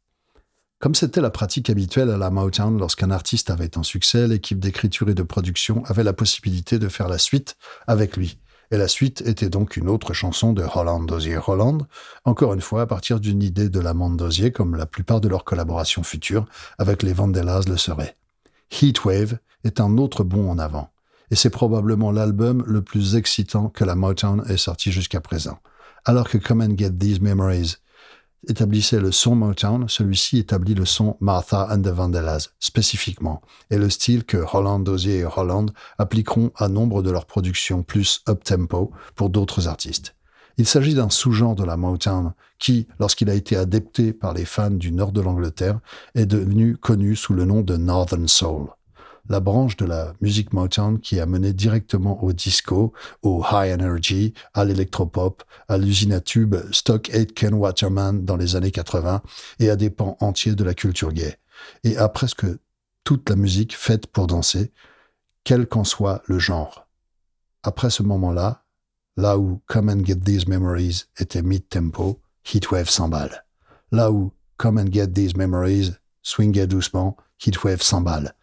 Comme c'était la pratique habituelle à la Motown lorsqu'un artiste avait un succès, l'équipe d'écriture et de production avait la possibilité de faire la suite avec lui. Et la suite était donc une autre chanson de Holland Dozier Holland, encore une fois à partir d'une idée de la Dozier comme la plupart de leurs collaborations futures avec les Vandellas le seraient. Heatwave est un autre bond en avant, et c'est probablement l'album le plus excitant que la Motown ait sorti jusqu'à présent. Alors que Come and Get These Memories établissait le son Motown, celui-ci établit le son Martha and the Vandellas, spécifiquement, et le style que Holland Dozier et Holland appliqueront à nombre de leurs productions plus up-tempo pour d'autres artistes. Il s'agit d'un sous-genre de la Motown qui, lorsqu'il a été adapté par les fans du nord de l'Angleterre, est devenu connu sous le nom de Northern Soul la branche de la musique Motown qui a mené directement au disco, au high energy, à l'électropop, à l'usine à tubes Stock Aitken Waterman dans les années 80 et à des pans entiers de la culture gay. Et à presque toute la musique faite pour danser, quel qu'en soit le genre. Après ce moment-là, là où Come and Get These Memories était mid-tempo, Heatwave s'emballe. Là où Come and Get These Memories swingait doucement, Heatwave s'emballe.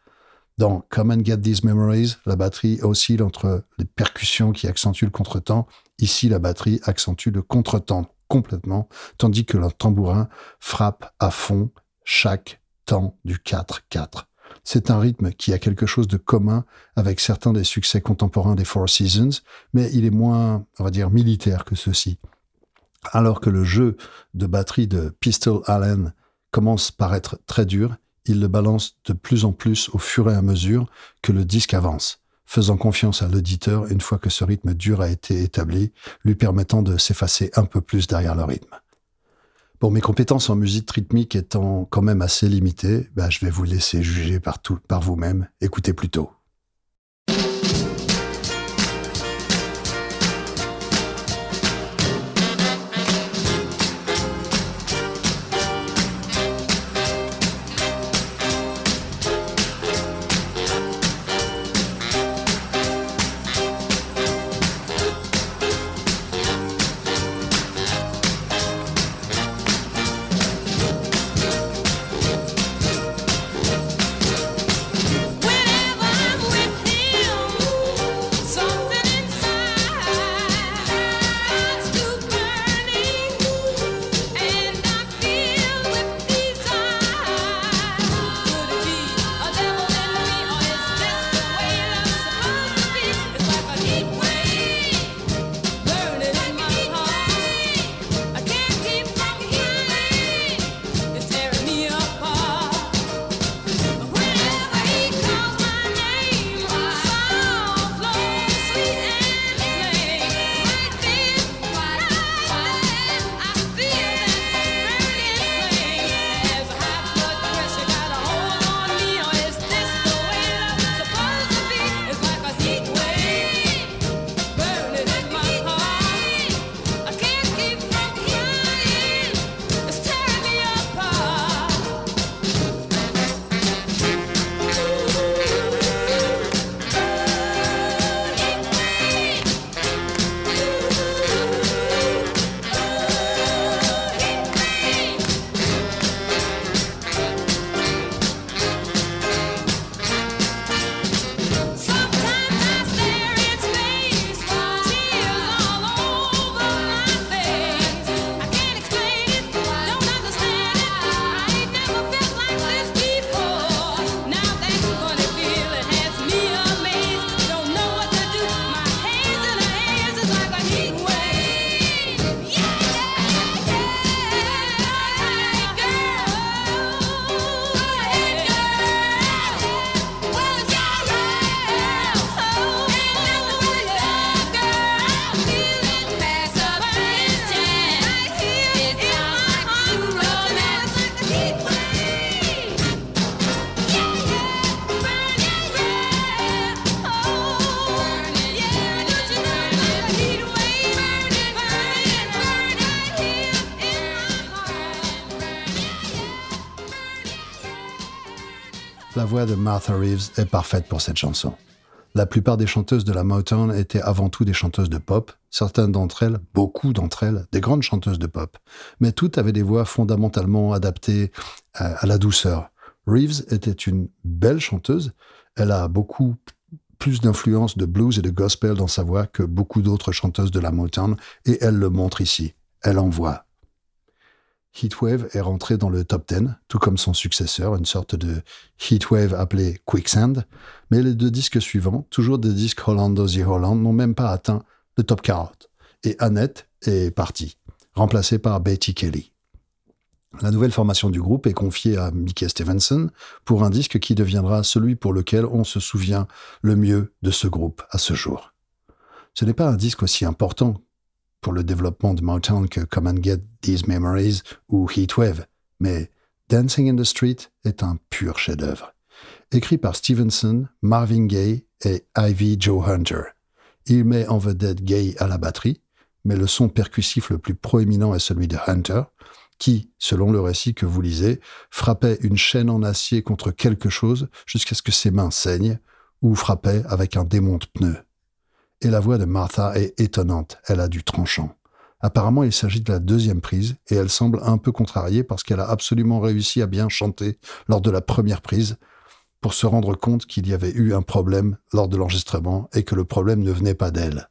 Dans Come and Get These Memories, la batterie oscille entre les percussions qui accentuent le contretemps. Ici, la batterie accentue le contretemps complètement, tandis que le tambourin frappe à fond chaque temps du 4-4. C'est un rythme qui a quelque chose de commun avec certains des succès contemporains des Four Seasons, mais il est moins, on va dire, militaire que ceux-ci. Alors que le jeu de batterie de Pistol Allen commence par être très dur, il le balance de plus en plus au fur et à mesure que le disque avance, faisant confiance à l'auditeur une fois que ce rythme dur a été établi, lui permettant de s'effacer un peu plus derrière le rythme. Bon, mes compétences en musique rythmique étant quand même assez limitées, bah, je vais vous laisser juger par, par vous-même. Écoutez plutôt. Voix de Martha Reeves est parfaite pour cette chanson. La plupart des chanteuses de la Motown étaient avant tout des chanteuses de pop, certaines d'entre elles, beaucoup d'entre elles, des grandes chanteuses de pop, mais toutes avaient des voix fondamentalement adaptées à, à la douceur. Reeves était une belle chanteuse, elle a beaucoup plus d'influence de blues et de gospel dans sa voix que beaucoup d'autres chanteuses de la Motown, et elle le montre ici. Elle envoie. Heatwave est rentré dans le top 10, tout comme son successeur, une sorte de Heatwave appelé Quicksand, mais les deux disques suivants, toujours des disques Holland Ozzy Holland, n'ont même pas atteint le top 40. Et Annette est partie, remplacée par Betty Kelly. La nouvelle formation du groupe est confiée à Mickey Stevenson pour un disque qui deviendra celui pour lequel on se souvient le mieux de ce groupe à ce jour. Ce n'est pas un disque aussi important pour le développement de Motown que Come and Get These Memories ou Heatwave, mais Dancing in the Street est un pur chef-d'œuvre. Écrit par Stevenson, Marvin Gaye et Ivy Joe Hunter. Il met en vedette Gaye à la batterie, mais le son percussif le plus proéminent est celui de Hunter, qui, selon le récit que vous lisez, frappait une chaîne en acier contre quelque chose jusqu'à ce que ses mains saignent, ou frappait avec un démonte-pneu. Et la voix de Martha est étonnante, elle a du tranchant. Apparemment, il s'agit de la deuxième prise, et elle semble un peu contrariée parce qu'elle a absolument réussi à bien chanter lors de la première prise, pour se rendre compte qu'il y avait eu un problème lors de l'enregistrement et que le problème ne venait pas d'elle.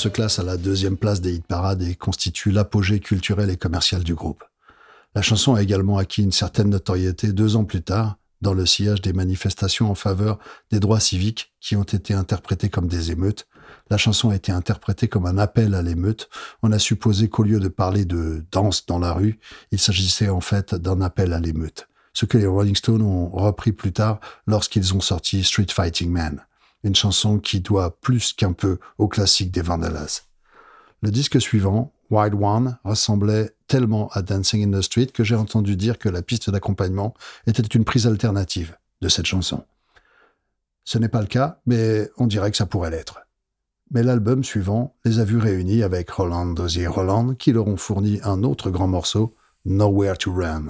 Se classe à la deuxième place des hit parades et constitue l'apogée culturel et commercial du groupe. La chanson a également acquis une certaine notoriété deux ans plus tard, dans le sillage des manifestations en faveur des droits civiques qui ont été interprétées comme des émeutes. La chanson a été interprétée comme un appel à l'émeute. On a supposé qu'au lieu de parler de danse dans la rue, il s'agissait en fait d'un appel à l'émeute. Ce que les Rolling Stones ont repris plus tard lorsqu'ils ont sorti Street Fighting Man, une chanson qui doit plus qu'un peu au classique des Vandellas. Le disque suivant, Wild One, ressemblait tellement à Dancing in the Street que j'ai entendu dire que la piste d'accompagnement était une prise alternative de cette chanson. Ce n'est pas le cas, mais on dirait que ça pourrait l'être. Mais l'album suivant les a vus réunis avec Holland Dozier Holland, qui leur ont fourni un autre grand morceau, Nowhere to Run.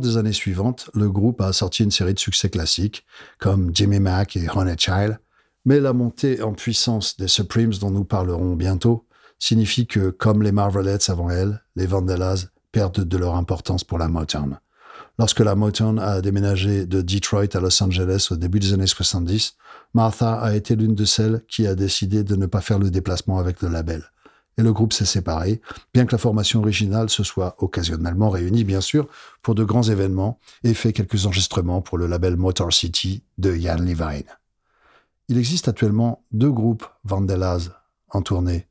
Des années suivantes, le groupe a sorti une série de succès classiques, comme Jimmy Mack et Honey Child, mais la montée en puissance des Supremes dont nous parlerons bientôt signifie que, comme les Marvelettes avant elle, les Vandellas perdent de leur importance pour la Motown. Lorsque la Motown a déménagé de Detroit à Los Angeles au début des années 70, Martha a été l'une de celles qui a décidé de ne pas faire le déplacement avec le label. Et le groupe s'est séparé, bien que la formation originale se soit occasionnellement réunie, bien sûr, pour de grands événements et fait quelques enregistrements pour le label Motor City de Ian Levine. Il existe actuellement deux groupes Vandellas en tournée.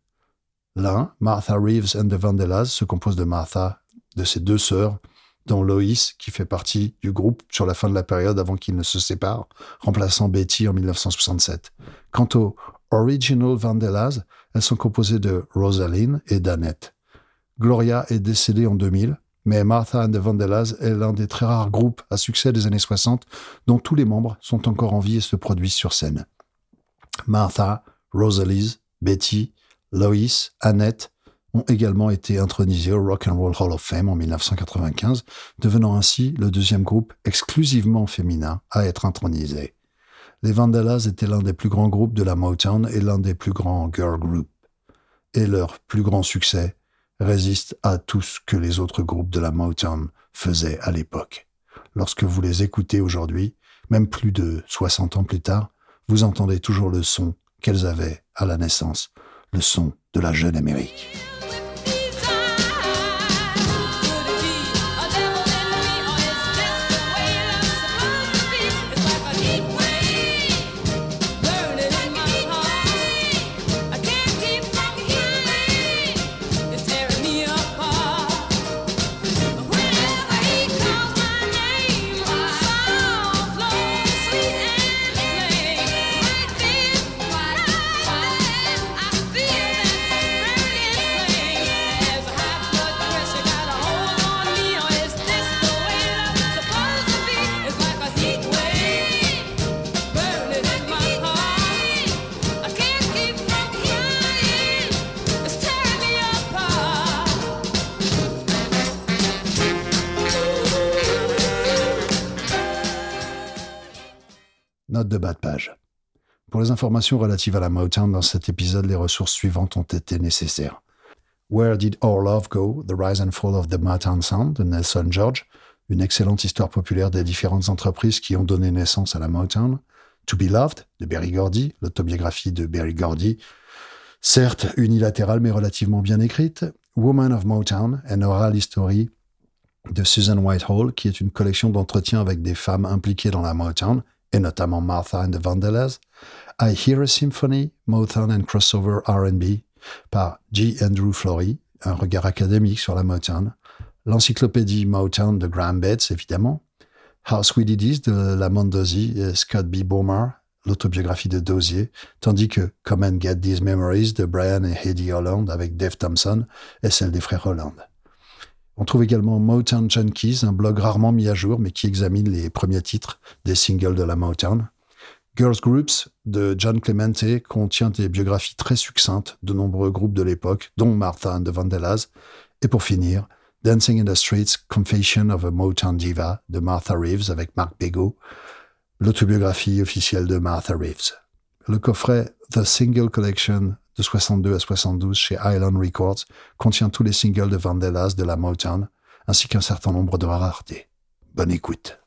L'un, Martha Reeves and the Vandellas, se compose de Martha, de ses deux sœurs, dont Lois, qui fait partie du groupe sur la fin de la période avant qu'ils ne se séparent, remplaçant Betty en 1967. Quant aux Original Vandellas, elles sont composées de Rosaline et d'Annette. Gloria est décédée en 2000, mais Martha and the Vandellas est l'un des très rares groupes à succès des années 60 dont tous les membres sont encore en vie et se produisent sur scène. Martha, Rosalise, Betty, Lois, Annette ont également été intronisés au Rock and Roll Hall of Fame en 1995, devenant ainsi le deuxième groupe exclusivement féminin à être intronisé. Les Vandellas étaient l'un des plus grands groupes de la Motown et l'un des plus grands girl groups. Et leur plus grand succès résiste à tout ce que les autres groupes de la Motown faisaient à l'époque. Lorsque vous les écoutez aujourd'hui, même plus de 60 ans plus tard, vous entendez toujours le son qu'elles avaient à la naissance, le son de la jeune Amérique. De bas de page. Pour les informations relatives à la Motown dans cet épisode, les ressources suivantes ont été nécessaires. Where Did Our Love Go? The Rise and Fall of the Motown Sound de Nelson George, une excellente histoire populaire des différentes entreprises qui ont donné naissance à la Motown. To Be Loved de Berry Gordy, l'autobiographie de Berry Gordy, certes unilatérale mais relativement bien écrite. Woman of Motown, an oral history de Susan Whitehall, qui est une collection d'entretiens avec des femmes impliquées dans la Motown, et notamment Martha and the Vandellas, I Hear a Symphony, Motown and Crossover R&B, par G. Andrew Flory, un regard académique sur la Motown, l'encyclopédie Motown de Graham Bates, évidemment, How Sweet It Is de Lamont Dozier et Scott B. Bowmer, l'autobiographie de Dozier, tandis que Come and Get These Memories de Brian et Heidi Holland avec Dave Thompson et celle des frères Holland. On trouve également Motown Junkies, un blog rarement mis à jour mais qui examine les premiers titres des singles de la Motown. Girls Groups de John Clemente contient des biographies très succinctes de nombreux groupes de l'époque, dont Martha and the Vandellas. Et pour finir, Dancing in the Streets, Confession of a Motown Diva de Martha Reeves avec Mark Bego, l'autobiographie officielle de Martha Reeves. Le coffret The Single Collection de 62 à 72 chez Island Records contient tous les singles de Vandellas de la Motown, ainsi qu'un certain nombre de raretés. Bonne écoute.